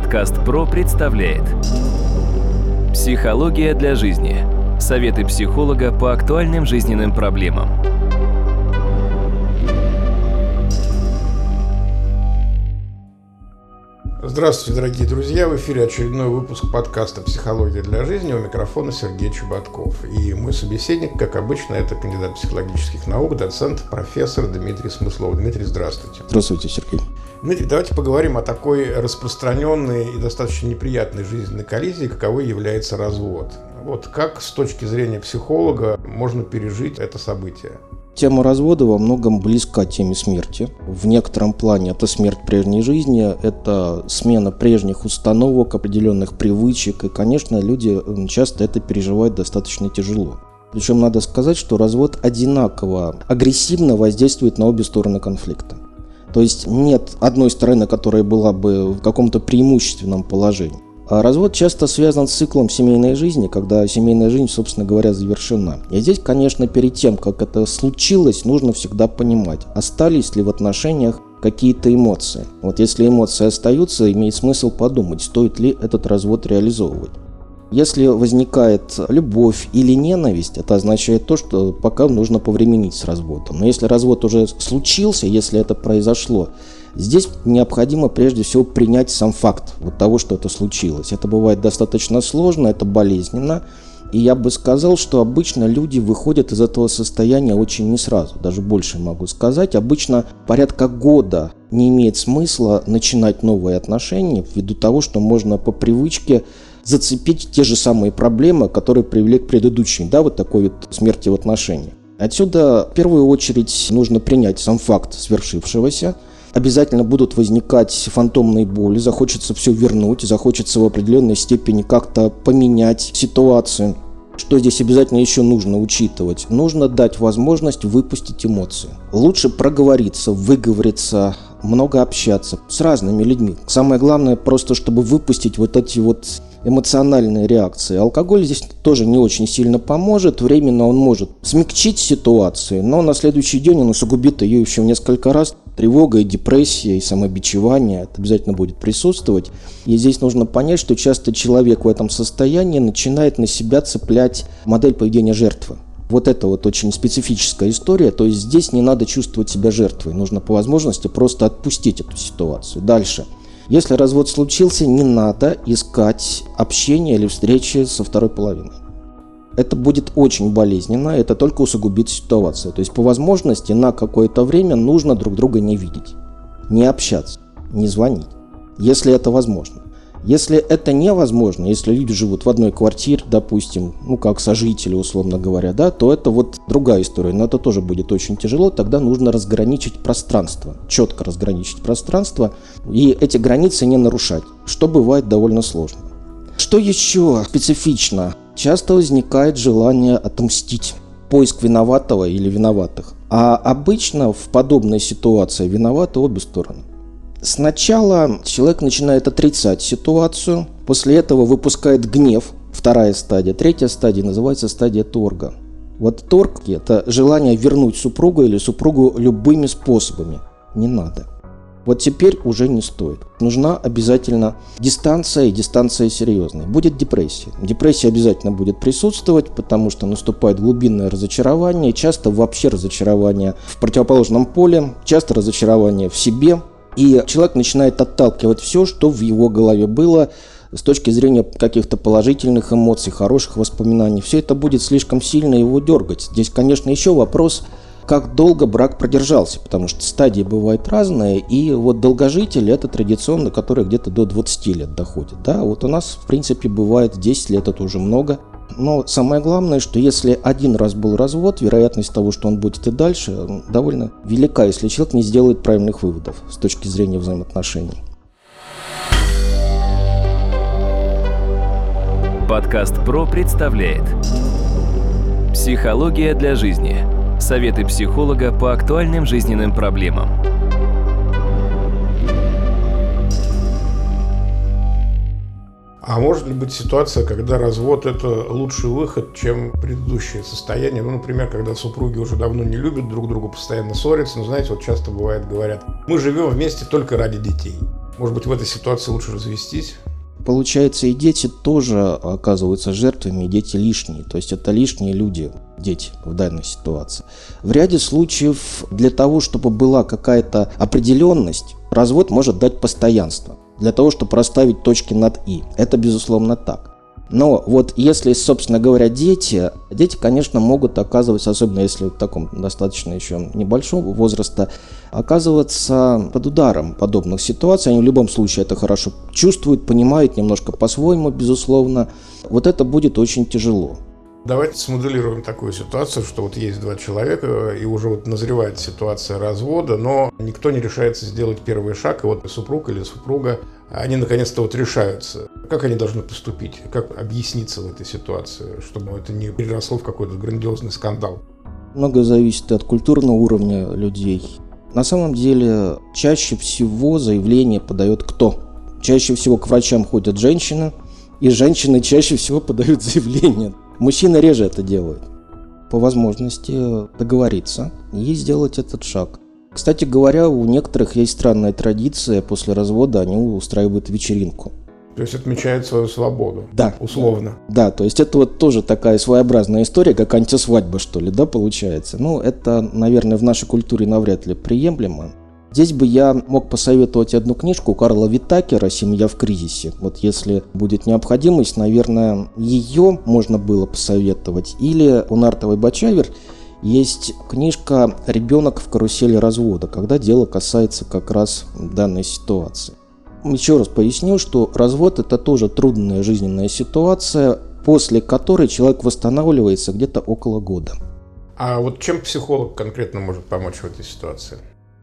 Подкаст ПРО представляет Психология для жизни. Советы психолога по актуальным жизненным проблемам. Здравствуйте, дорогие друзья! В эфире очередной выпуск подкаста «Психология для жизни». У микрофона Сергей Чеботков. И мой собеседник, как обычно, это кандидат психологических наук, доцент, профессор Дмитрий Смыслов. Дмитрий, здравствуйте. Здравствуйте, Сергей. Дмитрий, давайте поговорим о такой распространенной и достаточно неприятной жизненной коллизии, каковой является развод. Вот как с точки зрения психолога можно пережить это событие? Тема развода во многом близка теме смерти. В некотором плане это смерть прежней жизни, это смена прежних установок, определенных привычек, и, конечно, люди часто это переживают достаточно тяжело. Причем надо сказать, что развод одинаково агрессивно воздействует на обе стороны конфликта. То есть нет одной стороны, которая была бы в каком-то преимущественном положении. А развод часто связан с циклом семейной жизни, когда семейная жизнь, собственно говоря, завершена. И здесь, конечно, перед тем, как это случилось, нужно всегда понимать, остались ли в отношениях какие-то эмоции. Вот если эмоции остаются, имеет смысл подумать, стоит ли этот развод реализовывать. Если возникает любовь или ненависть, это означает то, что пока нужно повременить с разводом. Но если развод уже случился, если это произошло, Здесь необходимо прежде всего принять сам факт вот того, что это случилось. Это бывает достаточно сложно, это болезненно. И я бы сказал, что обычно люди выходят из этого состояния очень не сразу. Даже больше могу сказать. Обычно порядка года не имеет смысла начинать новые отношения ввиду того, что можно по привычке зацепить те же самые проблемы, которые привели к предыдущим, да, вот такой вот смерти в отношениях. Отсюда в первую очередь нужно принять сам факт свершившегося – обязательно будут возникать фантомные боли, захочется все вернуть, захочется в определенной степени как-то поменять ситуацию. Что здесь обязательно еще нужно учитывать? Нужно дать возможность выпустить эмоции. Лучше проговориться, выговориться, много общаться с разными людьми. Самое главное просто, чтобы выпустить вот эти вот эмоциональные реакции. Алкоголь здесь тоже не очень сильно поможет. Временно он может смягчить ситуацию, но на следующий день он усугубит ее еще несколько раз. Тревога и депрессия, и самобичевание это обязательно будет присутствовать. И здесь нужно понять, что часто человек в этом состоянии начинает на себя цеплять модель поведения жертвы. Вот это вот очень специфическая история. То есть здесь не надо чувствовать себя жертвой. Нужно по возможности просто отпустить эту ситуацию. Дальше. Если развод случился, не надо искать общение или встречи со второй половиной. Это будет очень болезненно, это только усугубит ситуацию. То есть по возможности на какое-то время нужно друг друга не видеть, не общаться, не звонить, если это возможно. Если это невозможно, если люди живут в одной квартире, допустим, ну как сожители, условно говоря, да, то это вот другая история. Но это тоже будет очень тяжело. Тогда нужно разграничить пространство, четко разграничить пространство и эти границы не нарушать, что бывает довольно сложно. Что еще специфично? Часто возникает желание отомстить, поиск виноватого или виноватых. А обычно в подобной ситуации виноваты обе стороны. Сначала человек начинает отрицать ситуацию, после этого выпускает гнев, вторая стадия. Третья стадия называется стадия торга. Вот торг – это желание вернуть супругу или супругу любыми способами. Не надо. Вот теперь уже не стоит. Нужна обязательно дистанция, и дистанция серьезная. Будет депрессия. Депрессия обязательно будет присутствовать, потому что наступает глубинное разочарование, часто вообще разочарование в противоположном поле, часто разочарование в себе, и человек начинает отталкивать все, что в его голове было с точки зрения каких-то положительных эмоций, хороших воспоминаний. Все это будет слишком сильно его дергать. Здесь, конечно, еще вопрос, как долго брак продержался, потому что стадии бывают разные, и вот долгожители это традиционно, которые где-то до 20 лет доходят. Да? Вот у нас, в принципе, бывает 10 лет, это уже много. Но самое главное, что если один раз был развод, вероятность того, что он будет и дальше, довольно велика, если человек не сделает правильных выводов с точки зрения взаимоотношений. Подкаст ПРО представляет Психология для жизни. Советы психолога по актуальным жизненным проблемам. А может ли быть ситуация, когда развод – это лучший выход, чем предыдущее состояние? Ну, например, когда супруги уже давно не любят друг друга, постоянно ссорятся. Ну, знаете, вот часто бывает, говорят, мы живем вместе только ради детей. Может быть, в этой ситуации лучше развестись? Получается, и дети тоже оказываются жертвами, и дети лишние. То есть это лишние люди, дети в данной ситуации. В ряде случаев для того, чтобы была какая-то определенность, развод может дать постоянство. Для того, чтобы расставить точки над «и». Это, безусловно, так. Но вот если, собственно говоря, дети, дети, конечно, могут оказываться, особенно если в таком достаточно еще небольшом возраста, оказываться под ударом подобных ситуаций. Они в любом случае это хорошо чувствуют, понимают немножко по-своему, безусловно. Вот это будет очень тяжело. Давайте смоделируем такую ситуацию, что вот есть два человека, и уже вот назревает ситуация развода, но никто не решается сделать первый шаг, и вот супруг или супруга, они наконец-то вот решаются. Как они должны поступить? Как объясниться в этой ситуации, чтобы это не переросло в какой-то грандиозный скандал? Многое зависит от культурного уровня людей. На самом деле, чаще всего заявление подает кто? Чаще всего к врачам ходят женщины, и женщины чаще всего подают заявление. Мужчины реже это делают. По возможности договориться и сделать этот шаг. Кстати говоря, у некоторых есть странная традиция, после развода они устраивают вечеринку. То есть отмечают свою свободу. Да. Условно. Да, то есть это вот тоже такая своеобразная история, как антисвадьба, что ли, да, получается. Ну, это, наверное, в нашей культуре навряд ли приемлемо. Здесь бы я мог посоветовать одну книжку Карла Витакера «Семья в кризисе». Вот если будет необходимость, наверное, ее можно было посоветовать. Или у Нартовой Бачавер есть книжка «Ребенок в карусели развода», когда дело касается как раз данной ситуации. Еще раз поясню, что развод – это тоже трудная жизненная ситуация, после которой человек восстанавливается где-то около года. А вот чем психолог конкретно может помочь в этой ситуации?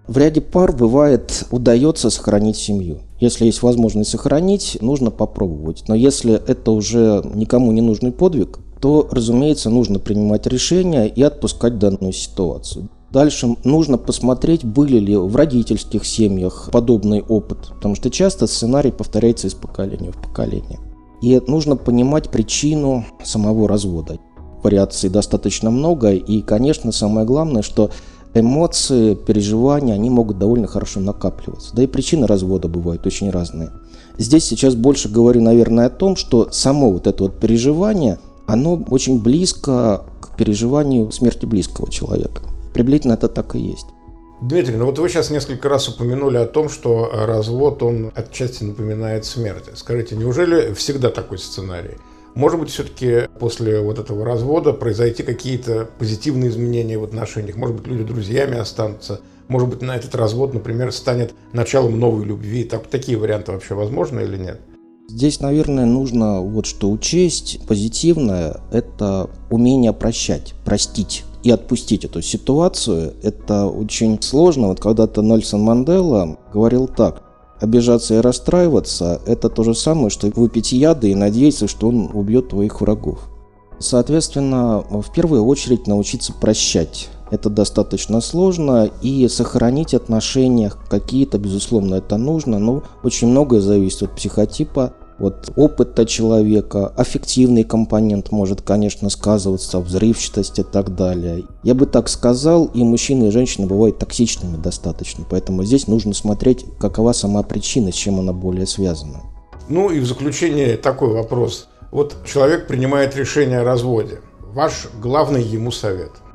В ряде пар бывает удается сохранить семью. Если есть возможность сохранить, нужно попробовать. Но если это уже никому не нужный подвиг, то, разумеется, нужно принимать решения и отпускать данную ситуацию. Дальше нужно посмотреть, были ли в родительских семьях подобный опыт, потому что часто сценарий повторяется из поколения в поколение. И нужно понимать причину самого развода. Вариаций достаточно много, и, конечно, самое главное, что эмоции, переживания, они могут довольно хорошо накапливаться. Да и причины развода бывают очень разные. Здесь сейчас больше говорю, наверное, о том, что само вот это вот переживание, оно очень близко к переживанию смерти близкого человека. Приблизительно это так и есть. Дмитрий, ну вот вы сейчас несколько раз упомянули о том, что развод, он отчасти напоминает смерть. Скажите, неужели всегда такой сценарий? Может быть, все-таки после вот этого развода произойти какие-то позитивные изменения в отношениях? Может быть, люди друзьями останутся? Может быть, на этот развод, например, станет началом новой любви? Так, такие варианты вообще возможны или нет? Здесь, наверное, нужно вот что учесть. Позитивное – это умение прощать, простить и отпустить эту ситуацию. Это очень сложно. Вот когда-то Нельсон Мандела говорил так. Обижаться и расстраиваться – это то же самое, что выпить яды и надеяться, что он убьет твоих врагов. Соответственно, в первую очередь научиться прощать. Это достаточно сложно, и сохранить отношения какие-то, безусловно, это нужно, но очень многое зависит от психотипа вот опыта человека, аффективный компонент может, конечно, сказываться, взрывчатость и так далее. Я бы так сказал, и мужчины, и женщины бывают токсичными достаточно, поэтому здесь нужно смотреть, какова сама причина, с чем она более связана. Ну и в заключение такой вопрос. Вот человек принимает решение о разводе. Ваш главный ему совет –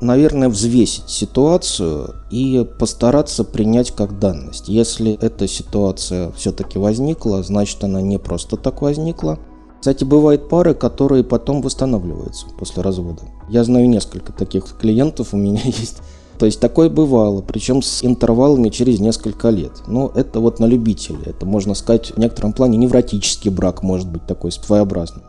наверное, взвесить ситуацию и постараться принять как данность. Если эта ситуация все-таки возникла, значит она не просто так возникла. Кстати, бывают пары, которые потом восстанавливаются после развода. Я знаю несколько таких клиентов, у меня есть. То есть такое бывало, причем с интервалами через несколько лет. Но это вот на любителя. Это, можно сказать, в некотором плане невротический брак может быть такой своеобразный.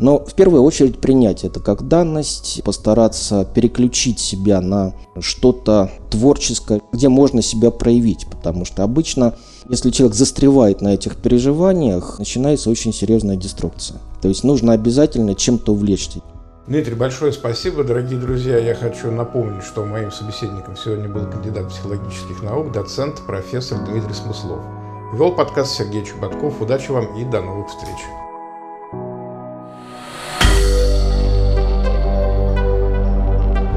Но в первую очередь принять это как данность, постараться переключить себя на что-то творческое, где можно себя проявить, потому что обычно, если человек застревает на этих переживаниях, начинается очень серьезная деструкция. То есть нужно обязательно чем-то увлечься. Дмитрий, большое спасибо, дорогие друзья. Я хочу напомнить, что моим собеседником сегодня был кандидат психологических наук, доцент, профессор Дмитрий Смыслов. Вел подкаст Сергей Чубатков. Удачи вам и до новых встреч.